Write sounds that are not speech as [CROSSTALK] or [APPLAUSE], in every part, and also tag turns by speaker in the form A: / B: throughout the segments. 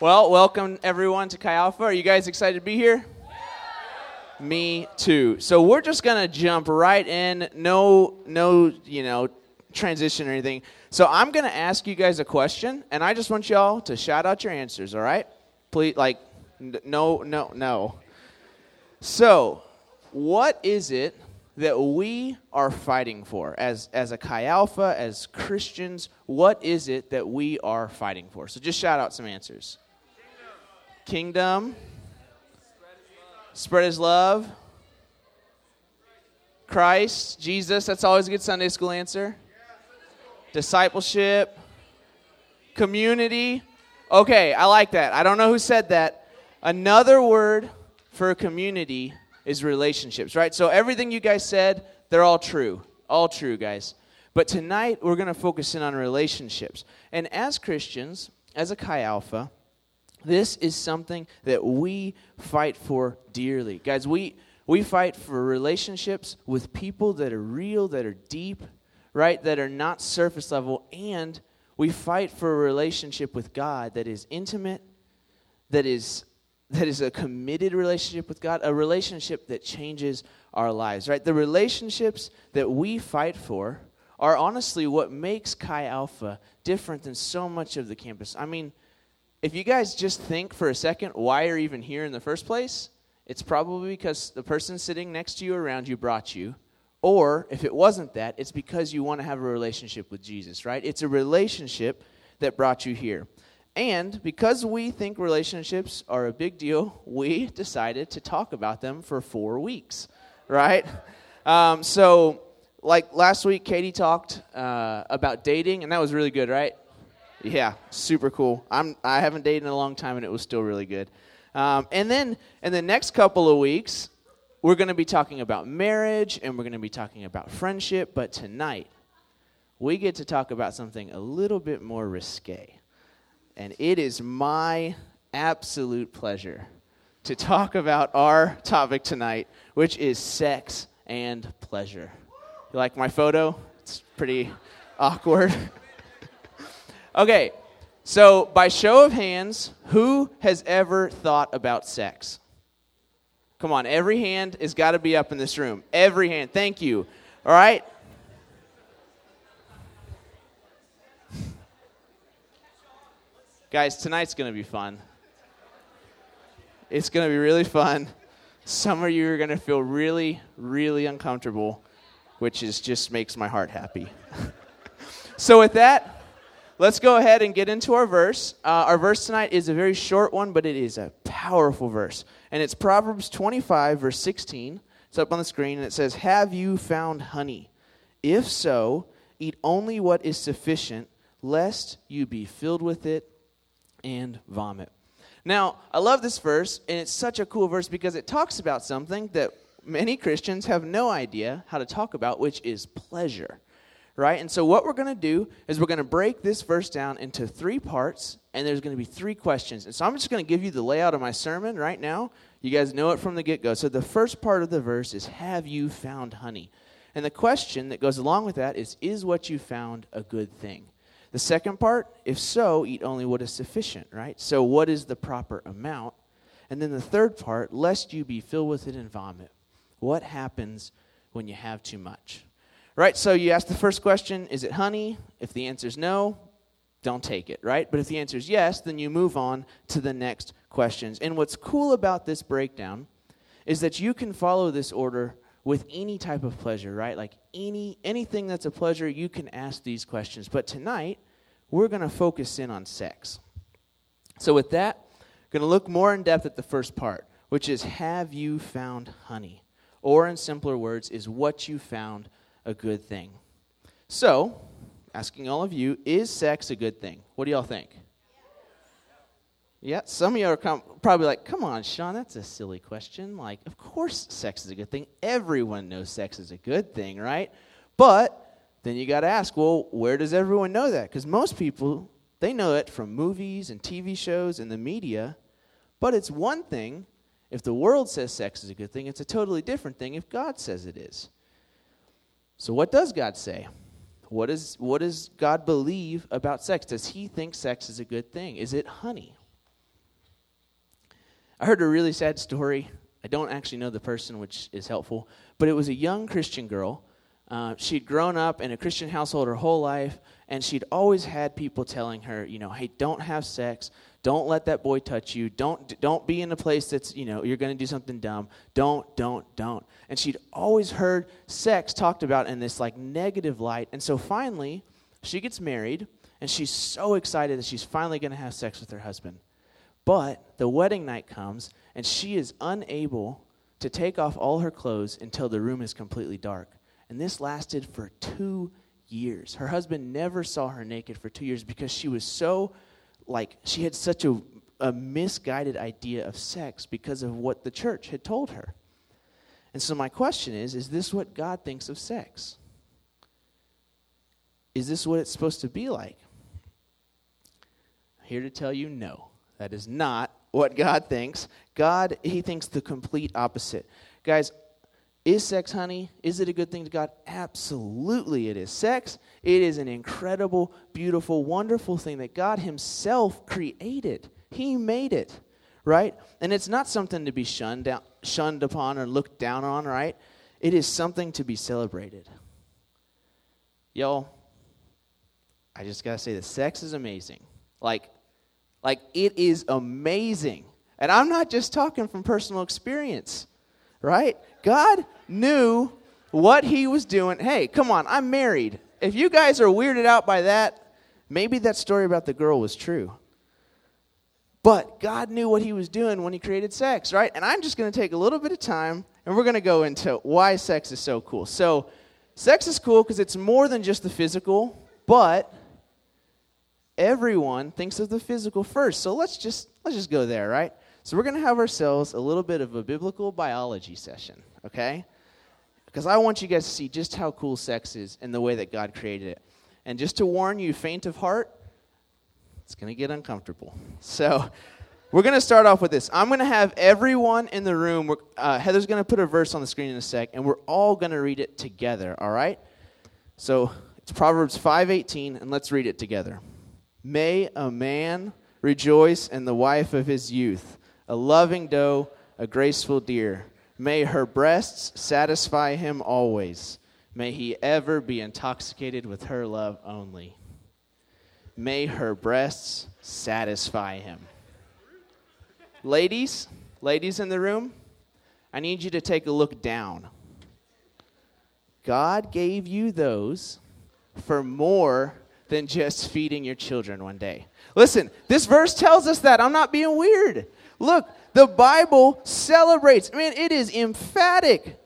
A: Well, welcome everyone to Chi Alpha. Are you guys excited to be here? Me too. So we're just gonna jump right in. No, no, you know, transition or anything. So I'm gonna ask you guys a question, and I just want y'all to shout out your answers. All right? Please, like, no, no, no. So, what is it that we are fighting for as as a Chi Alpha, as Christians? What is it that we are fighting for? So just shout out some answers. Kingdom. Spread his love. Christ, Jesus, that's always a good Sunday school answer. Discipleship. Community. Okay, I like that. I don't know who said that. Another word for community is relationships, right? So everything you guys said, they're all true. All true, guys. But tonight we're going to focus in on relationships. And as Christians, as a Chi Alpha, this is something that we fight for dearly. Guys, we, we fight for relationships with people that are real, that are deep, right? That are not surface level. And we fight for a relationship with God that is intimate, that is that is a committed relationship with God, a relationship that changes our lives, right? The relationships that we fight for are honestly what makes Chi Alpha different than so much of the campus. I mean, if you guys just think for a second why you're even here in the first place, it's probably because the person sitting next to you around you brought you. Or if it wasn't that, it's because you want to have a relationship with Jesus, right? It's a relationship that brought you here. And because we think relationships are a big deal, [LAUGHS] we decided to talk about them for four weeks, right? Um, so, like last week, Katie talked uh, about dating, and that was really good, right? Yeah, super cool. I'm I haven't dated in a long time, and it was still really good. Um, and then in the next couple of weeks, we're going to be talking about marriage, and we're going to be talking about friendship. But tonight, we get to talk about something a little bit more risque, and it is my absolute pleasure to talk about our topic tonight, which is sex and pleasure. You like my photo? It's pretty awkward. [LAUGHS] Okay, so by show of hands, who has ever thought about sex? Come on, every hand has got to be up in this room. Every hand. Thank you. All right? Guys, tonight's going to be fun. It's going to be really fun. Some of you are going to feel really, really uncomfortable, which is just makes my heart happy. [LAUGHS] so with that, let's go ahead and get into our verse. Uh, our verse tonight is a very short one, but it is a powerful verse. And it's Proverbs 25, verse 16. It's up on the screen, and it says, Have you found honey? If so, eat only what is sufficient, lest you be filled with it and vomit. Now, I love this verse, and it's such a cool verse because it talks about something that many Christians have no idea how to talk about, which is pleasure right? And so, what we're going to do is we're going to break this verse down into three parts, and there's going to be three questions. And so, I'm just going to give you the layout of my sermon right now. You guys know it from the get go. So, the first part of the verse is Have you found honey? And the question that goes along with that is Is what you found a good thing? The second part, if so, eat only what is sufficient, right? So, what is the proper amount? And then the third part, lest you be filled with it and vomit. What happens when you have too much? Right? So you ask the first question, is it honey? If the answer is no, don't take it, right? But if the answer is yes, then you move on to the next questions. And what's cool about this breakdown is that you can follow this order with any type of pleasure, right? Like any anything that's a pleasure, you can ask these questions. But tonight, we're going to focus in on sex. So with that, going to look more in depth at the first part, which is have you found honey? Or in simpler words, is what you found a good thing. So, asking all of you, is sex a good thing? What do y'all think? Yeah, some of you are probably like, come on, Sean, that's a silly question. Like, of course sex is a good thing. Everyone knows sex is a good thing, right? But then you got to ask, well, where does everyone know that? Because most people, they know it from movies and TV shows and the media. But it's one thing if the world says sex is a good thing, it's a totally different thing if God says it is. So, what does God say? What, is, what does God believe about sex? Does he think sex is a good thing? Is it honey? I heard a really sad story. I don't actually know the person, which is helpful, but it was a young Christian girl. Uh, she'd grown up in a Christian household her whole life, and she'd always had people telling her, you know, hey, don't have sex, don't let that boy touch you, don't don't be in a place that's, you know, you're going to do something dumb. Don't, don't, don't. And she'd always heard sex talked about in this like negative light, and so finally, she gets married, and she's so excited that she's finally going to have sex with her husband. But the wedding night comes, and she is unable to take off all her clothes until the room is completely dark. And this lasted for two years. Her husband never saw her naked for two years because she was so, like, she had such a, a misguided idea of sex because of what the church had told her. And so, my question is is this what God thinks of sex? Is this what it's supposed to be like? I'm here to tell you no. That is not what God thinks. God, He thinks the complete opposite. Guys, is sex honey? Is it a good thing to God? Absolutely it is. Sex, it is an incredible, beautiful, wonderful thing that God Himself created. He made it, right? And it's not something to be shunned, down, shunned upon or looked down on, right? It is something to be celebrated. Y'all, I just gotta say that sex is amazing. Like, like, it is amazing. And I'm not just talking from personal experience, right? God knew what he was doing. Hey, come on, I'm married. If you guys are weirded out by that, maybe that story about the girl was true. But God knew what he was doing when he created sex, right? And I'm just going to take a little bit of time and we're going to go into why sex is so cool. So, sex is cool because it's more than just the physical, but everyone thinks of the physical first. So let's just let's just go there, right? So we're going to have ourselves a little bit of a biblical biology session, okay? Because I want you guys to see just how cool sex is and the way that God created it. And just to warn you, faint of heart, it's going to get uncomfortable. So we're going to start off with this. I'm going to have everyone in the room. Uh, Heather's going to put a verse on the screen in a sec, and we're all going to read it together. All right? So it's Proverbs 5:18, and let's read it together. May a man rejoice in the wife of his youth, a loving doe, a graceful deer. May her breasts satisfy him always. May he ever be intoxicated with her love only. May her breasts satisfy him. Ladies, ladies in the room, I need you to take a look down. God gave you those for more than just feeding your children one day. Listen, this verse tells us that. I'm not being weird. Look, the Bible celebrates, I mean, it is emphatic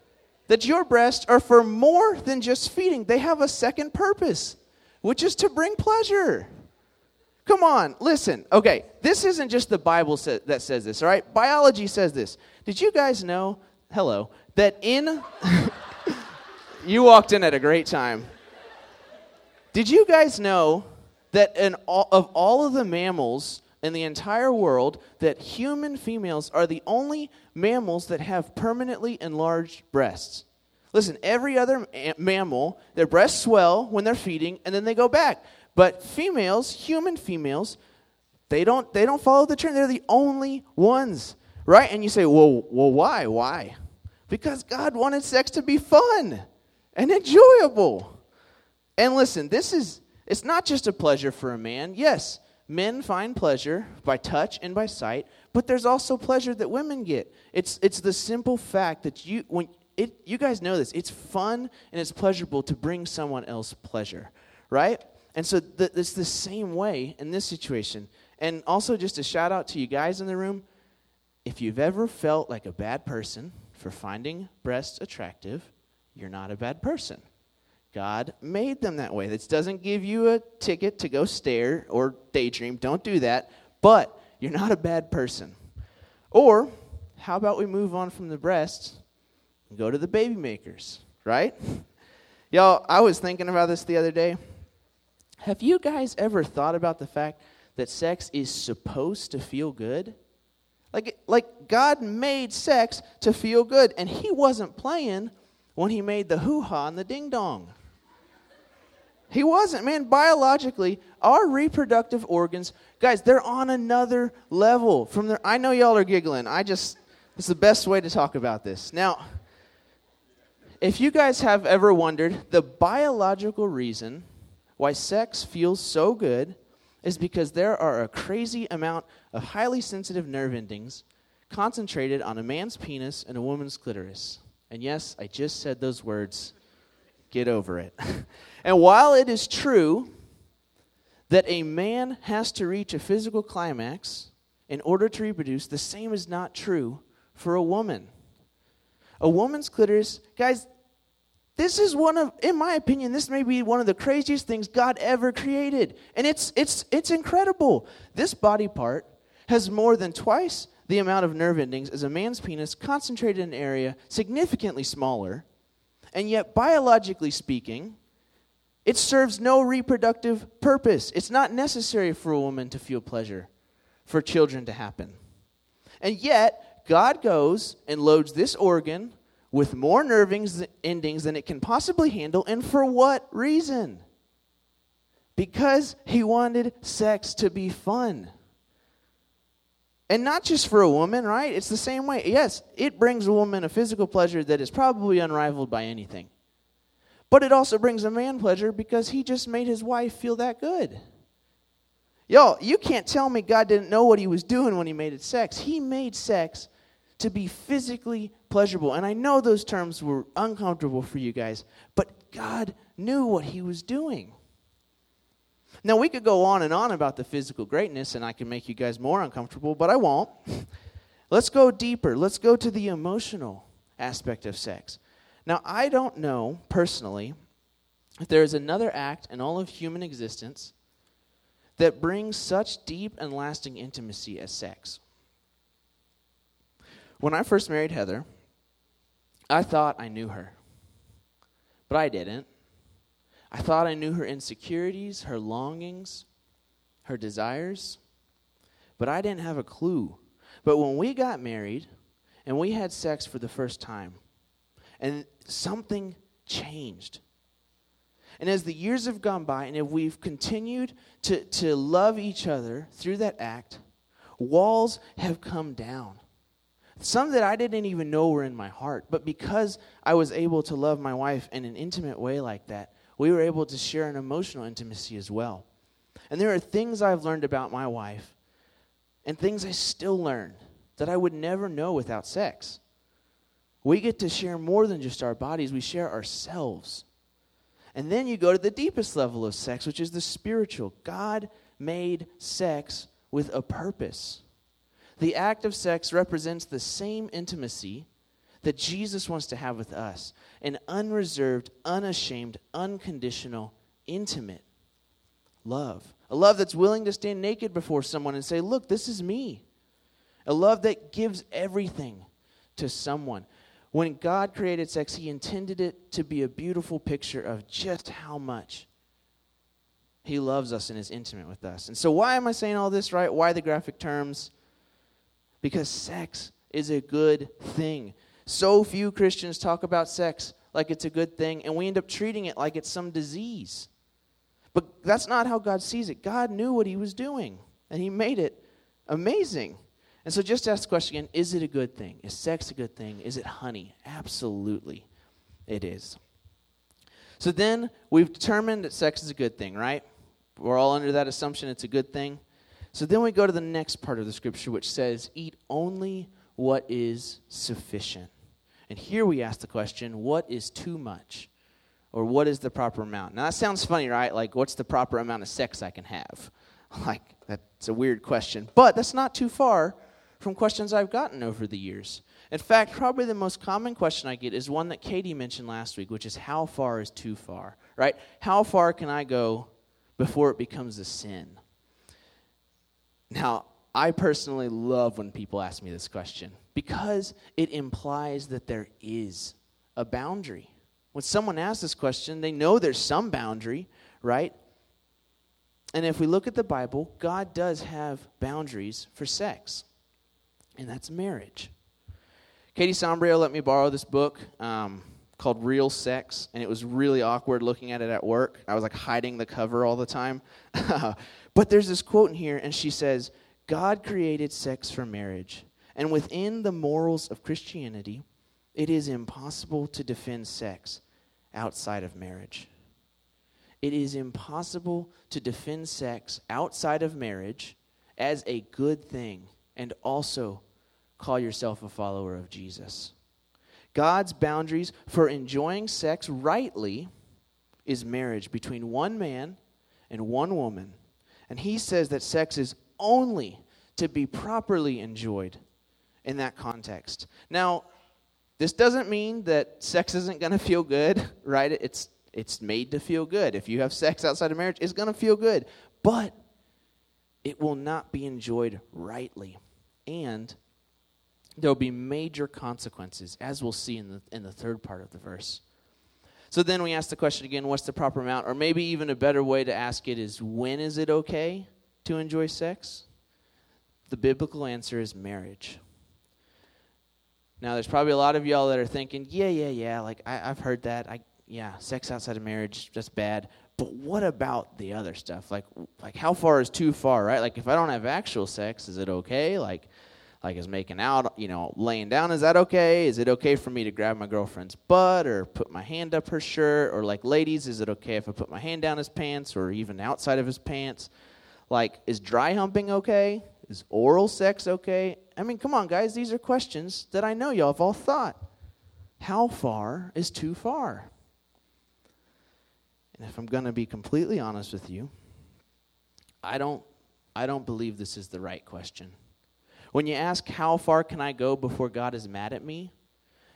A: that your breasts are for more than just feeding. They have a second purpose, which is to bring pleasure. Come on, listen. Okay, this isn't just the Bible sa- that says this, all right? Biology says this. Did you guys know, hello, that in. [LAUGHS] you walked in at a great time. Did you guys know that all, of all of the mammals in the entire world, that human females are the only mammals that have permanently enlarged breasts? Listen, every other mammal, their breasts swell when they're feeding and then they go back. But females, human females, they don't they don't follow the trend. They're the only ones, right? And you say, "Well, well why? Why?" Because God wanted sex to be fun and enjoyable. And listen, this is, it's not just a pleasure for a man. Yes, men find pleasure by touch and by sight, but there's also pleasure that women get. It's, it's the simple fact that you, when it, you guys know this, it's fun and it's pleasurable to bring someone else pleasure, right? And so it's the same way in this situation. And also, just a shout out to you guys in the room. If you've ever felt like a bad person for finding breasts attractive, you're not a bad person. God made them that way. This doesn't give you a ticket to go stare or daydream. Don't do that. But you're not a bad person. Or, how about we move on from the breasts and go to the baby makers, right? Y'all, I was thinking about this the other day. Have you guys ever thought about the fact that sex is supposed to feel good? Like, like God made sex to feel good, and He wasn't playing when He made the hoo ha and the ding dong. He wasn't, man. Biologically, our reproductive organs, guys, they're on another level. From there, I know y'all are giggling. I just, it's the best way to talk about this. Now, if you guys have ever wondered, the biological reason why sex feels so good is because there are a crazy amount of highly sensitive nerve endings concentrated on a man's penis and a woman's clitoris. And yes, I just said those words. Get over it. [LAUGHS] and while it is true that a man has to reach a physical climax in order to reproduce, the same is not true for a woman. A woman's clitoris, guys, this is one of, in my opinion, this may be one of the craziest things God ever created. And it's, it's, it's incredible. This body part has more than twice the amount of nerve endings as a man's penis, concentrated in an area significantly smaller. And yet, biologically speaking, it serves no reproductive purpose. It's not necessary for a woman to feel pleasure, for children to happen. And yet, God goes and loads this organ with more nerve endings than it can possibly handle. And for what reason? Because he wanted sex to be fun. And not just for a woman, right? It's the same way. Yes, it brings a woman a physical pleasure that is probably unrivaled by anything. But it also brings a man pleasure because he just made his wife feel that good. Y'all, you can't tell me God didn't know what he was doing when he made it sex. He made sex to be physically pleasurable. And I know those terms were uncomfortable for you guys, but God knew what He was doing. Now, we could go on and on about the physical greatness, and I can make you guys more uncomfortable, but I won't. [LAUGHS] Let's go deeper. Let's go to the emotional aspect of sex. Now, I don't know personally if there is another act in all of human existence that brings such deep and lasting intimacy as sex. When I first married Heather, I thought I knew her, but I didn't. I thought I knew her insecurities, her longings, her desires, but I didn't have a clue. But when we got married and we had sex for the first time, and something changed. And as the years have gone by, and if we've continued to, to love each other through that act, walls have come down. Some that I didn't even know were in my heart. But because I was able to love my wife in an intimate way like that, we were able to share an emotional intimacy as well. And there are things I've learned about my wife and things I still learn that I would never know without sex. We get to share more than just our bodies, we share ourselves. And then you go to the deepest level of sex, which is the spiritual. God made sex with a purpose. The act of sex represents the same intimacy that Jesus wants to have with us an unreserved, unashamed, unconditional, intimate love. A love that's willing to stand naked before someone and say, Look, this is me. A love that gives everything to someone. When God created sex, He intended it to be a beautiful picture of just how much He loves us and is intimate with us. And so, why am I saying all this, right? Why the graphic terms? because sex is a good thing. So few Christians talk about sex like it's a good thing, and we end up treating it like it's some disease. But that's not how God sees it. God knew what He was doing, and He made it amazing. And so just ask the question again is it a good thing? Is sex a good thing? Is it honey? Absolutely, it is. So then we've determined that sex is a good thing, right? We're all under that assumption it's a good thing. So then we go to the next part of the scripture, which says, Eat only what is sufficient. And here we ask the question, What is too much? Or what is the proper amount? Now that sounds funny, right? Like, what's the proper amount of sex I can have? [LAUGHS] Like, that's a weird question. But that's not too far from questions I've gotten over the years. In fact, probably the most common question I get is one that Katie mentioned last week, which is how far is too far, right? How far can I go before it becomes a sin? Now, I personally love when people ask me this question because it implies that there is a boundary. When someone asks this question, they know there's some boundary, right? And if we look at the Bible, God does have boundaries for sex, and that's marriage. Katie Sombrio let me borrow this book um, called Real Sex, and it was really awkward looking at it at work. I was like hiding the cover all the time. [LAUGHS] but there's this quote in here, and she says, God created sex for marriage, and within the morals of Christianity, it is impossible to defend sex outside of marriage. It is impossible to defend sex outside of marriage as a good thing and also call yourself a follower of Jesus. God's boundaries for enjoying sex rightly is marriage between one man and one woman. And he says that sex is only to be properly enjoyed in that context. Now, this doesn't mean that sex isn't going to feel good, [LAUGHS] right? It's it's made to feel good. If you have sex outside of marriage, it's going to feel good. But it will not be enjoyed rightly. And there will be major consequences, as we'll see in the, in the third part of the verse. So then we ask the question again what's the proper amount? Or maybe even a better way to ask it is when is it okay to enjoy sex? The biblical answer is marriage. Now, there's probably a lot of y'all that are thinking, yeah, yeah, yeah, like I, have heard that. I, yeah, sex outside of marriage, that's bad. But what about the other stuff? Like, like how far is too far, right? Like, if I don't have actual sex, is it okay? Like, like is making out, you know, laying down, is that okay? Is it okay for me to grab my girlfriend's butt or put my hand up her shirt? Or like ladies, is it okay if I put my hand down his pants or even outside of his pants? Like, is dry humping okay? Is oral sex okay? I mean, come on, guys, these are questions that I know y'all have all thought. How far is too far? And if I'm going to be completely honest with you, I don't I don't believe this is the right question. When you ask, How far can I go before God is mad at me?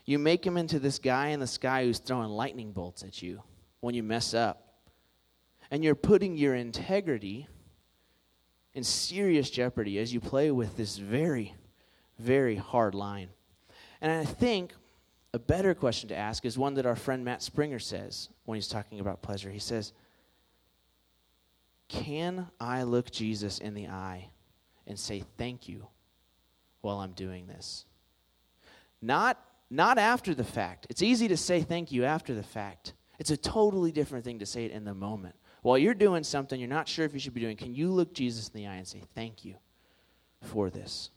A: You make him into this guy in the sky who's throwing lightning bolts at you when you mess up. And you're putting your integrity in serious jeopardy as you play with this very, very hard line. And I think a better question to ask is one that our friend Matt Springer says when he's talking about pleasure. He says, Can I look Jesus in the eye and say thank you while I'm doing this. Not, not after the fact. It's easy to say thank you after the fact. It's a totally different thing to say it in the moment. While you're doing something you're not sure if you should be doing, can you look Jesus in the eye and say, Thank you for this?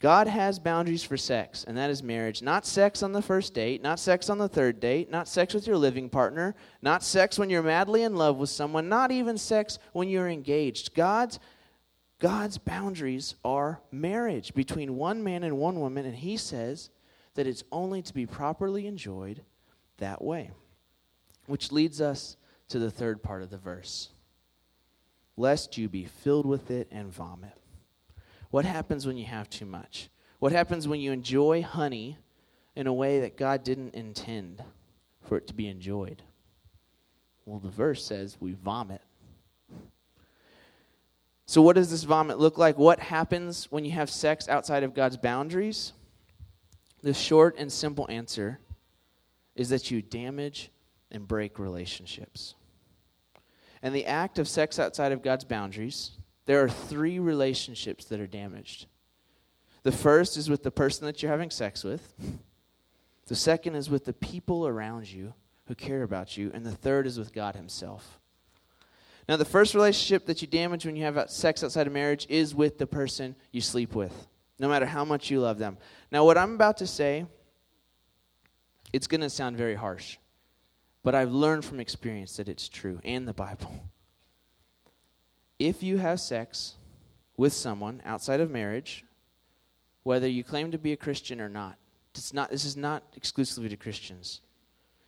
A: God has boundaries for sex, and that is marriage. Not sex on the first date, not sex on the third date, not sex with your living partner, not sex when you're madly in love with someone, not even sex when you're engaged. God's God's boundaries are marriage between one man and one woman, and he says that it's only to be properly enjoyed that way. Which leads us to the third part of the verse lest you be filled with it and vomit. What happens when you have too much? What happens when you enjoy honey in a way that God didn't intend for it to be enjoyed? Well, the verse says we vomit. So, what does this vomit look like? What happens when you have sex outside of God's boundaries? The short and simple answer is that you damage and break relationships. And the act of sex outside of God's boundaries, there are three relationships that are damaged. The first is with the person that you're having sex with, the second is with the people around you who care about you, and the third is with God Himself. Now, the first relationship that you damage when you have sex outside of marriage is with the person you sleep with, no matter how much you love them. Now, what I'm about to say, it's going to sound very harsh, but I've learned from experience that it's true and the Bible. If you have sex with someone outside of marriage, whether you claim to be a Christian or not, it's not this is not exclusively to Christians.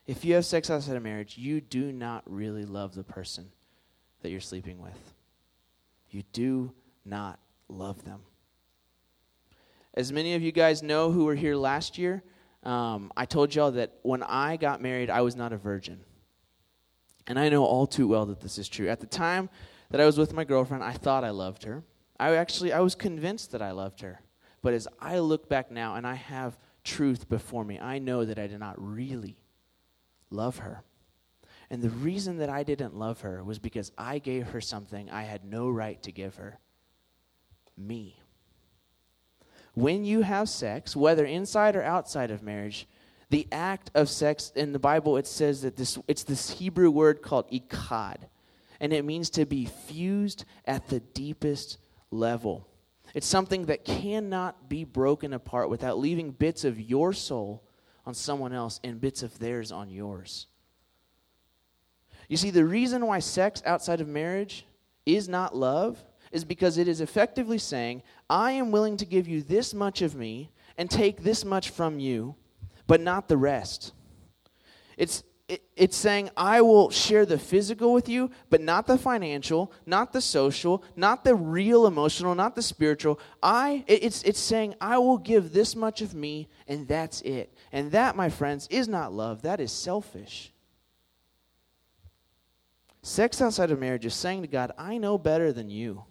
A: If you have sex outside of marriage, you do not really love the person that you're sleeping with. You do not love them. As many of you guys know who were here last year, um, I told y'all that when I got married, I was not a virgin. And I know all too well that this is true. At the time that I was with my girlfriend, I thought I loved her. I actually I was convinced that I loved her. But as I look back now and I have truth before me, I know that I did not really love her. And the reason that I didn't love her was because I gave her something I had no right to give her me. When you have sex, whether inside or outside of marriage, The act of sex in the Bible, it says that this, it's this Hebrew word called echad, and it means to be fused at the deepest level. It's something that cannot be broken apart without leaving bits of your soul on someone else and bits of theirs on yours. You see, the reason why sex outside of marriage is not love is because it is effectively saying, I am willing to give you this much of me and take this much from you, but not the rest. It's, it, it's saying, I will share the physical with you, but not the financial, not the social, not the real emotional, not the spiritual. I, it, it's, it's saying, I will give this much of me, and that's it. And that, my friends, is not love, that is selfish. Sex outside of marriage is saying to God, I know better than you,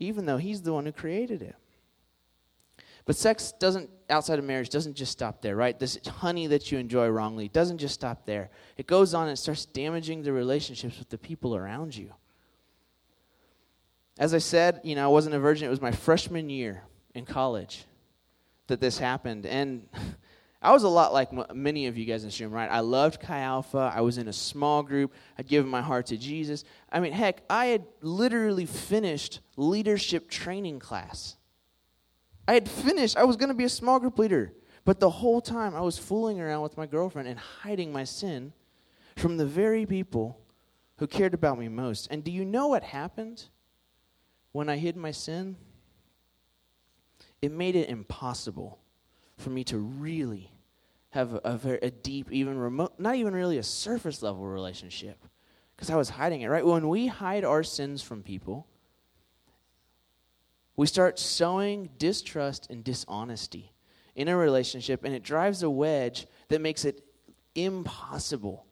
A: even though He's the one who created it. But sex doesn't, outside of marriage, doesn't just stop there, right? This honey that you enjoy wrongly doesn't just stop there. It goes on and starts damaging the relationships with the people around you. As I said, you know, I wasn't a virgin. It was my freshman year in college that this happened. And [LAUGHS] I was a lot like many of you guys in this room, right? I loved Chi Alpha. I was in a small group. I'd given my heart to Jesus. I mean, heck, I had literally finished leadership training class. I had finished, I was going to be a small group leader. But the whole time I was fooling around with my girlfriend and hiding my sin from the very people who cared about me most. And do you know what happened when I hid my sin? It made it impossible for me to really have a, a, a deep, even remote, not even really a surface level relationship because I was hiding it, right? When we hide our sins from people, we start sowing distrust and dishonesty in a relationship, and it drives a wedge that makes it impossible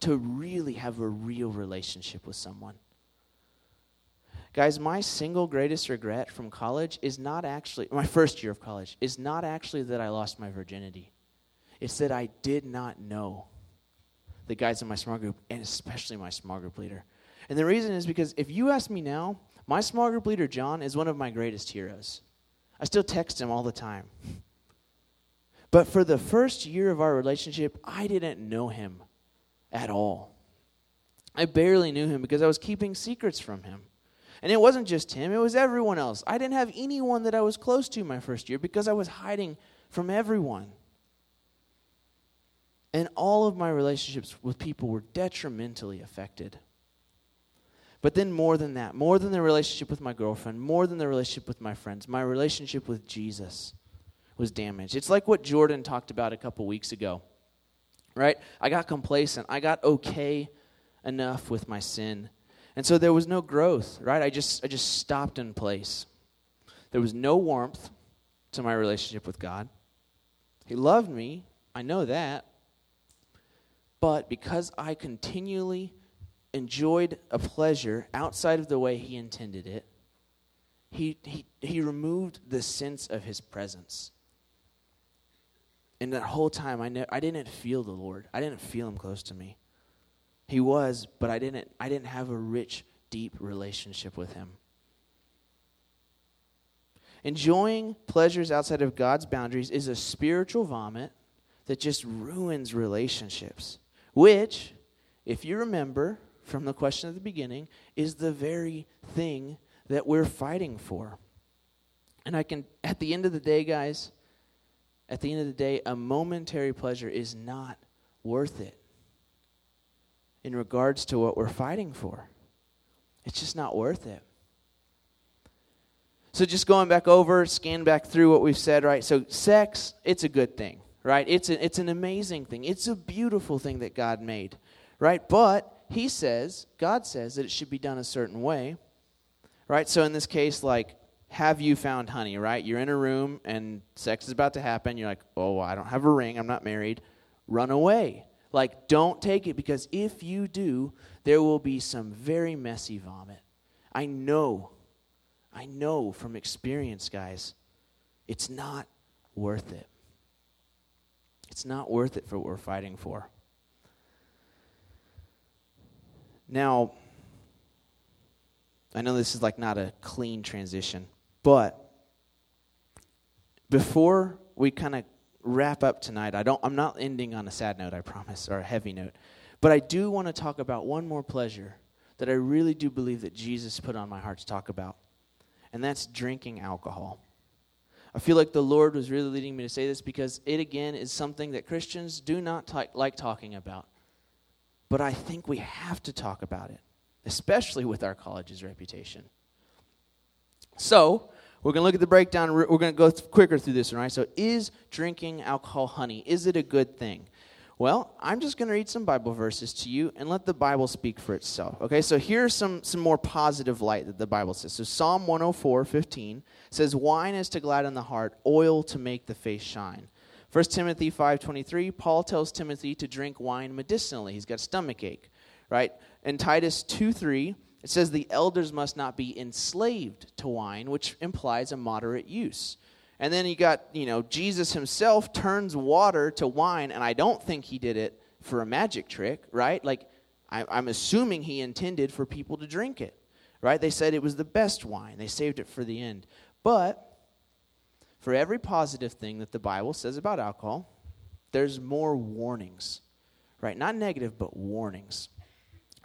A: to really have a real relationship with someone. Guys, my single greatest regret from college is not actually, my first year of college, is not actually that I lost my virginity. It's that I did not know the guys in my small group, and especially my small group leader. And the reason is because if you ask me now, my small group leader, John, is one of my greatest heroes. I still text him all the time. But for the first year of our relationship, I didn't know him at all. I barely knew him because I was keeping secrets from him. And it wasn't just him, it was everyone else. I didn't have anyone that I was close to my first year because I was hiding from everyone. And all of my relationships with people were detrimentally affected. But then, more than that, more than the relationship with my girlfriend, more than the relationship with my friends, my relationship with Jesus was damaged. It's like what Jordan talked about a couple weeks ago, right? I got complacent. I got okay enough with my sin and so there was no growth, right? I just I just stopped in place. There was no warmth to my relationship with God. He loved me, I know that. But because I continually enjoyed a pleasure outside of the way he intended it, he, he, he removed the sense of his presence. And that whole time, I, ne- I didn't feel the Lord. I didn't feel him close to me. He was, but I didn't I didn't have a rich, deep relationship with him. Enjoying pleasures outside of God's boundaries is a spiritual vomit that just ruins relationships, which, if you remember from the question at the beginning, is the very thing that we're fighting for. And I can, at the end of the day, guys, at the end of the day, a momentary pleasure is not worth it in regards to what we're fighting for. It's just not worth it. So, just going back over, scan back through what we've said, right? So, sex, it's a good thing, right? It's, a, it's an amazing thing. It's a beautiful thing that God made, right? But He says, God says that it should be done a certain way, right? So, in this case, like, have you found honey, right? You're in a room and sex is about to happen. You're like, oh, I don't have a ring. I'm not married. Run away. Like, don't take it because if you do, there will be some very messy vomit. I know, I know from experience, guys, it's not worth it. It's not worth it for what we're fighting for. Now, I know this is like not a clean transition, but before we kind of wrap up tonight, I don't, I'm not ending on a sad note, I promise, or a heavy note. But I do want to talk about one more pleasure that I really do believe that Jesus put on my heart to talk about, and that's drinking alcohol. I feel like the Lord was really leading me to say this because it, again, is something that Christians do not t- like talking about. But I think we have to talk about it, especially with our college's reputation. So, we're going to look at the breakdown. We're going to go quicker through this, all right? So, is drinking alcohol honey? Is it a good thing? Well, I'm just going to read some Bible verses to you and let the Bible speak for itself. Okay, so here's some, some more positive light that the Bible says. So Psalm 104, 15 says, Wine is to gladden the heart, oil to make the face shine. 1 Timothy 5.23, Paul tells Timothy to drink wine medicinally. He's got stomach ache, right? And Titus 2.3, it says the elders must not be enslaved to wine, which implies a moderate use. And then you got, you know, Jesus himself turns water to wine, and I don't think he did it for a magic trick, right? Like, I, I'm assuming he intended for people to drink it, right? They said it was the best wine, they saved it for the end. But for every positive thing that the Bible says about alcohol, there's more warnings, right? Not negative, but warnings.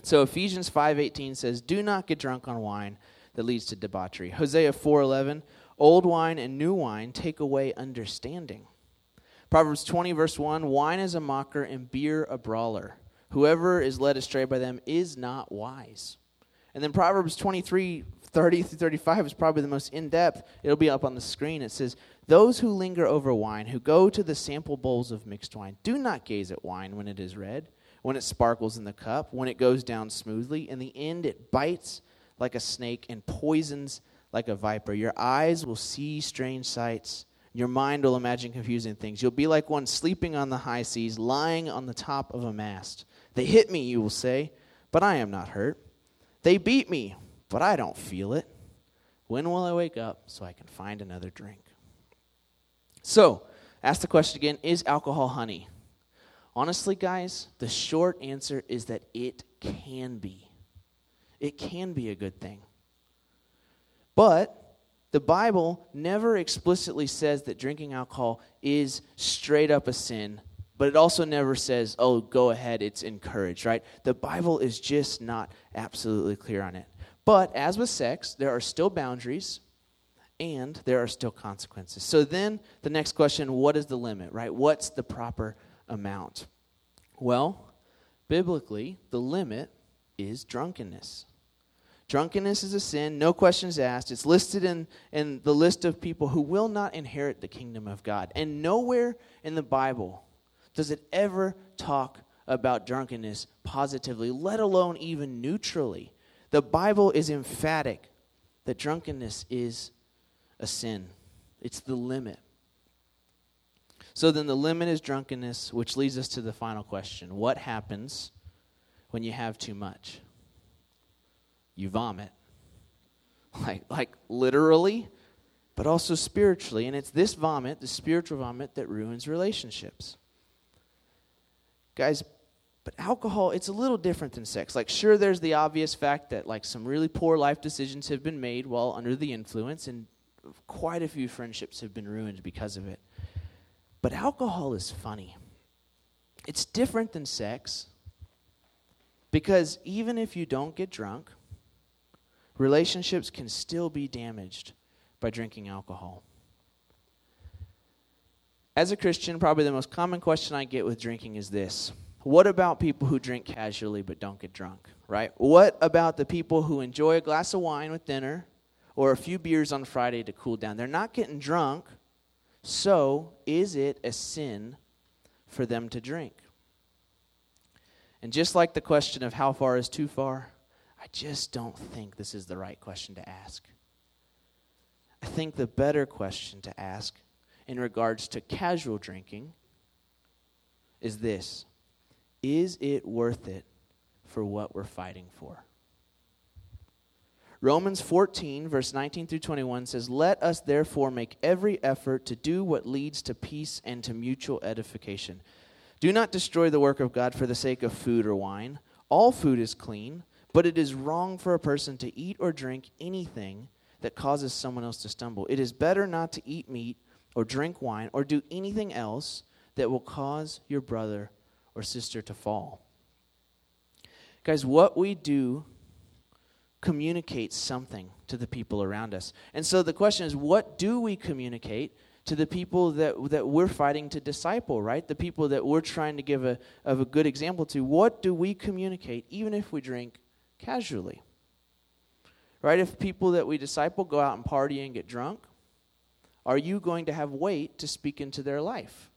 A: So Ephesians 5:18 says, "Do not get drunk on wine that leads to debauchery." Hosea 4:11, Old wine and new wine take away understanding. Proverbs 20, verse 1 Wine is a mocker and beer a brawler. Whoever is led astray by them is not wise. And then Proverbs 23, 30 through 35 is probably the most in depth. It'll be up on the screen. It says, Those who linger over wine, who go to the sample bowls of mixed wine, do not gaze at wine when it is red, when it sparkles in the cup, when it goes down smoothly. In the end, it bites like a snake and poisons like a viper. Your eyes will see strange sights. Your mind will imagine confusing things. You'll be like one sleeping on the high seas, lying on the top of a mast. They hit me, you will say, but I am not hurt. They beat me, but I don't feel it. When will I wake up so I can find another drink? So, ask the question again Is alcohol honey? Honestly, guys, the short answer is that it can be. It can be a good thing. But the Bible never explicitly says that drinking alcohol is straight up a sin, but it also never says, oh, go ahead, it's encouraged, right? The Bible is just not absolutely clear on it. But as with sex, there are still boundaries and there are still consequences. So then the next question what is the limit, right? What's the proper amount? Well, biblically, the limit is drunkenness. Drunkenness is a sin, no questions asked. It's listed in, in the list of people who will not inherit the kingdom of God. And nowhere in the Bible does it ever talk about drunkenness positively, let alone even neutrally. The Bible is emphatic that drunkenness is a sin, it's the limit. So then the limit is drunkenness, which leads us to the final question What happens when you have too much? you vomit. [LAUGHS] Like, like literally, but also spiritually. And it's this vomit, the spiritual vomit, that ruins relationships. Guys, but alcohol, it's a little different than sex. Like, sure, there's the obvious fact that, like, some really poor life decisions have been made while under the influence, and quite a few friendships have been ruined because of it. But alcohol is funny. It's different than sex because even if you don't get drunk, relationships can still be damaged by drinking alcohol. As a Christian, probably the most common question I get with drinking is this What about people who drink casually but don't get drunk, right? What about the people who enjoy a glass of wine with dinner or a few beers on Friday to cool down? They're not getting drunk, so is it a sin for them to drink? And just like the question of how far is too far, I just don't think this is the right question to ask. I think the better question to ask in regards to casual drinking is this Is it worth it for what we're fighting for? Romans 14, verse 19 through 21 says, Let us therefore make every effort to do what leads to peace and to mutual edification. Do not destroy the work of God for the sake of food or wine. All food is clean but it is wrong for a person to eat or drink anything that causes someone else to stumble. It is better not to eat meat or drink wine or do anything else that will cause your brother or sister to fall. Guys, what we do communicates something to the people around us. And so the question is what do we communicate to the people that, that we're fighting to disciple, right? The people that we're trying to give a, of a good example to. What do we communicate, even if we drink casually? Right? If people that we disciple go out and party and get drunk, are you going to have weight to speak into their life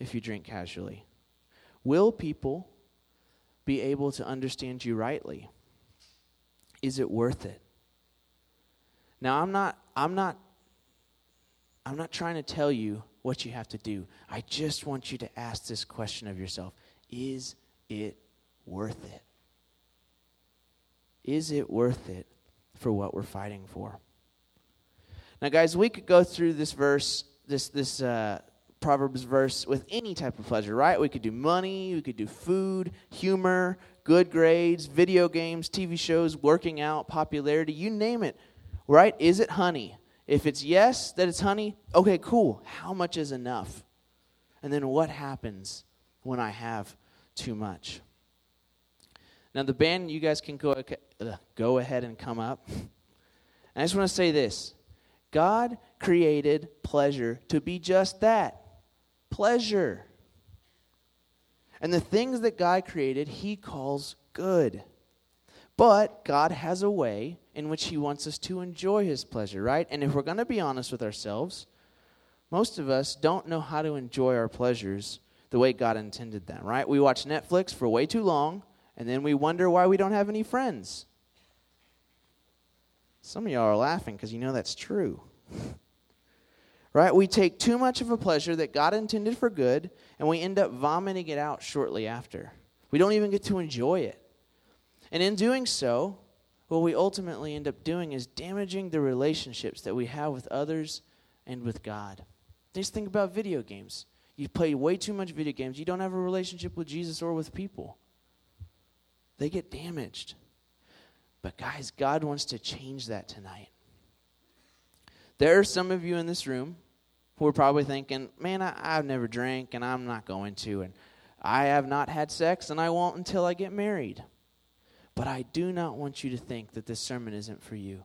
A: if you drink casually? Will people be able to understand you rightly? Is it worth it? Now I'm not I'm not I'm not trying to tell you what you have to do. I just want you to ask this question of yourself. Is it worth it? Is it worth it for what we're fighting for? Now, guys, we could go through this verse, this this uh, Proverbs verse, with any type of pleasure, right? We could do money, we could do food, humor, good grades, video games, TV shows, working out, popularity, you name it, right? Is it honey? If it's yes, that it's honey, okay, cool. How much is enough? And then what happens when I have too much? Now, the band, you guys can go, go ahead and come up. [LAUGHS] I just want to say this God created pleasure to be just that pleasure. And the things that God created, He calls good. But God has a way in which He wants us to enjoy His pleasure, right? And if we're going to be honest with ourselves, most of us don't know how to enjoy our pleasures the way God intended them, right? We watch Netflix for way too long, and then we wonder why we don't have any friends. Some of y'all are laughing because you know that's true. [LAUGHS] right? We take too much of a pleasure that God intended for good, and we end up vomiting it out shortly after. We don't even get to enjoy it. And in doing so, what we ultimately end up doing is damaging the relationships that we have with others and with God. Just think about video games. You play way too much video games, you don't have a relationship with Jesus or with people. They get damaged. But, guys, God wants to change that tonight. There are some of you in this room who are probably thinking, man, I, have never drank and I'm not going to. And I have not had sex and I won't until I get married. But I do not want you to think that this sermon isn't for you.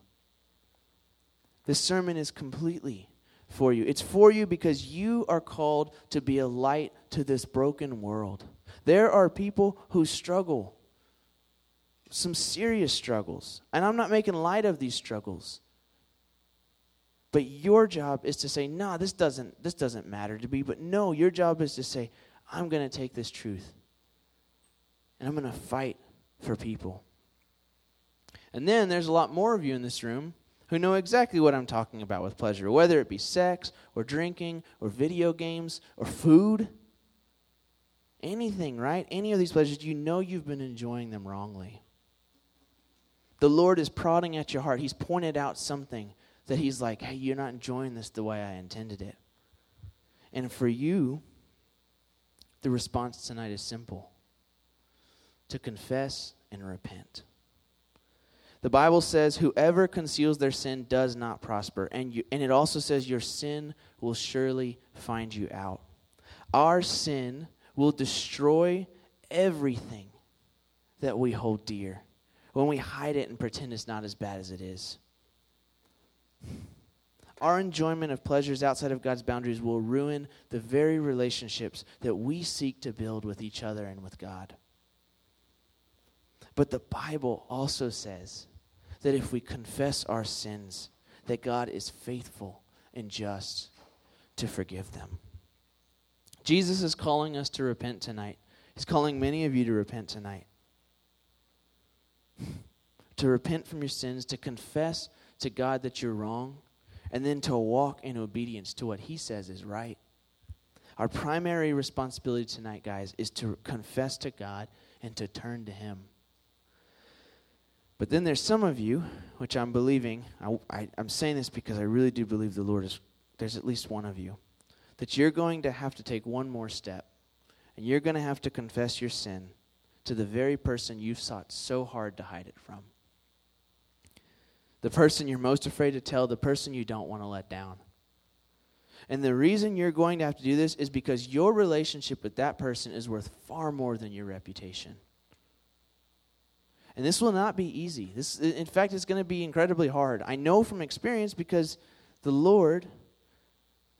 A: This sermon is completely for you. It's for you because you are called to be a light to this broken world. There are people who struggle some serious struggles. And I'm not making light of these struggles. But your job is to say, "No, nah, this doesn't this doesn't matter to me." But no, your job is to say, "I'm going to take this truth and I'm going to fight for people." And then there's a lot more of you in this room who know exactly what I'm talking about with pleasure, whether it be sex or drinking or video games or food. Anything, right? Any of these pleasures, you know you've been enjoying them wrongly. The Lord is prodding at your heart. He's pointed out something that He's like, hey, you're not enjoying this the way I intended it. And for you, the response tonight is simple to confess and repent. The Bible says, whoever conceals their sin does not prosper. And, you, and it also says, your sin will surely find you out. Our sin will destroy everything that we hold dear when we hide it and pretend it's not as bad as it is. Our enjoyment of pleasures outside of God's boundaries will ruin the very relationships that we seek to build with each other and with God. But the Bible also says that if we confess our sins, that God is faithful and just to forgive them. Jesus is calling us to repent tonight. He's calling many of you to repent tonight [LAUGHS] to repent from your sins, to confess to God that you're wrong, and then to walk in obedience to what He says is right. Our primary responsibility tonight, guys, is to confess to God and to turn to Him. But then there's some of you, which I'm believing, I, am saying this because I really do believe the Lord is, there's at least one of you, that you're going to have to take one more step. And you're going to have to confess your sin to the very person you've sought so hard to hide it from. The person you're most afraid to tell, the person you don't want to let down. And the reason you're going to have to do this is because your relationship with that person is worth far more than your reputation. And this will not be easy. This, in fact, it's going to be incredibly hard. I know from experience because the Lord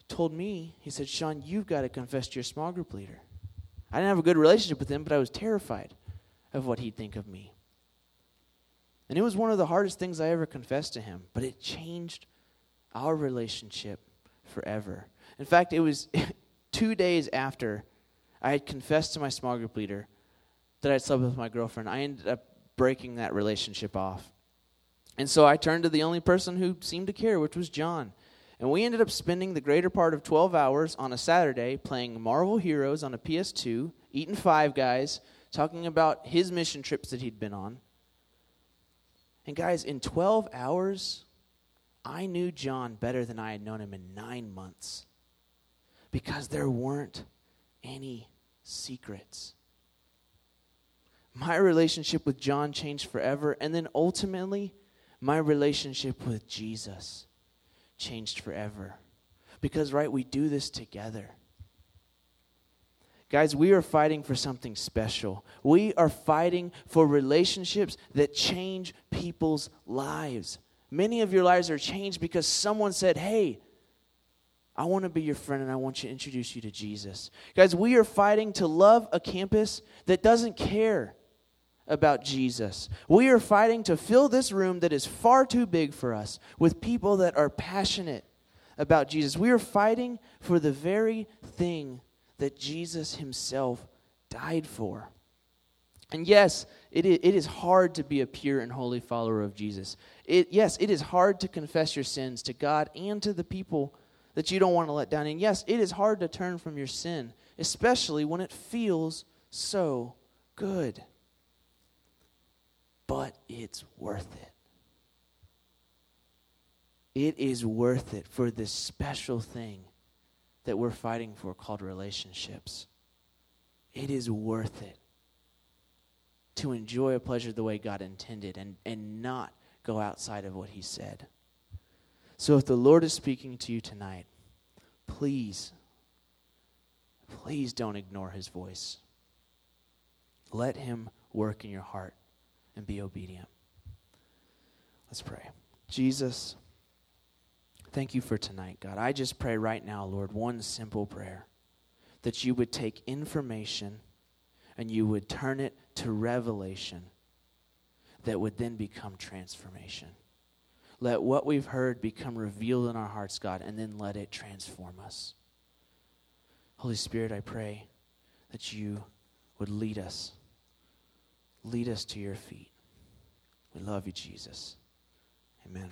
A: told me, He said, Sean, you've got to confess to your small group leader. I didn't have a good relationship with him, but I was terrified of what he'd think of me. And it was one of the hardest things I ever confessed to him, but it changed our relationship forever. In fact, it was [LAUGHS] two days after I had confessed to my small group leader that I'd slept with my girlfriend. I ended up breaking that relationship off. And so I turned to the only person who seemed to care, which was John. And we ended up spending the greater part of 12 hours on a Saturday playing Marvel Heroes on a PS2, eating Five Guys, talking about his mission trips that he'd been on. And guys, in 12 hours, I knew John better than I had known him in nine months because there weren't any secrets. My relationship with John changed forever, and then ultimately, my relationship with Jesus changed forever. Because, right, we do this together. Guys, we are fighting for something special. We are fighting for relationships that change people's lives. Many of your lives are changed because someone said, Hey, I want to be your friend and I want to introduce you to Jesus. Guys, we are fighting to love a campus that doesn't care about Jesus. We are fighting to fill this room that is far too big for us with people that are passionate about Jesus. We are fighting for the very thing that Jesus himself died for. And yes, it is, hard to be a pure and holy follower of Jesus. It, yes, it is hard to confess your sins to God and to the people that you don't want to let down. And yes, it is hard to turn from your sin, especially when it feels so good. But it's worth it. It is worth it for this special thing that we're fighting for called relationships. It is worth it to enjoy a pleasure the way God intended and, and not go outside of what He said. So if the Lord is speaking to you tonight, please, please don't ignore His voice. Let Him work in your heart and be obedient. Let's pray. Jesus, thank you for tonight, God. I just pray right now, Lord, one simple prayer that you would take information and you would turn it to revelation that would then become transformation. Let what we've heard become revealed in our hearts, God, and then let it transform us. Holy Spirit, I pray that you would lead us. Lead us to your feet. We love you, Jesus. Amen.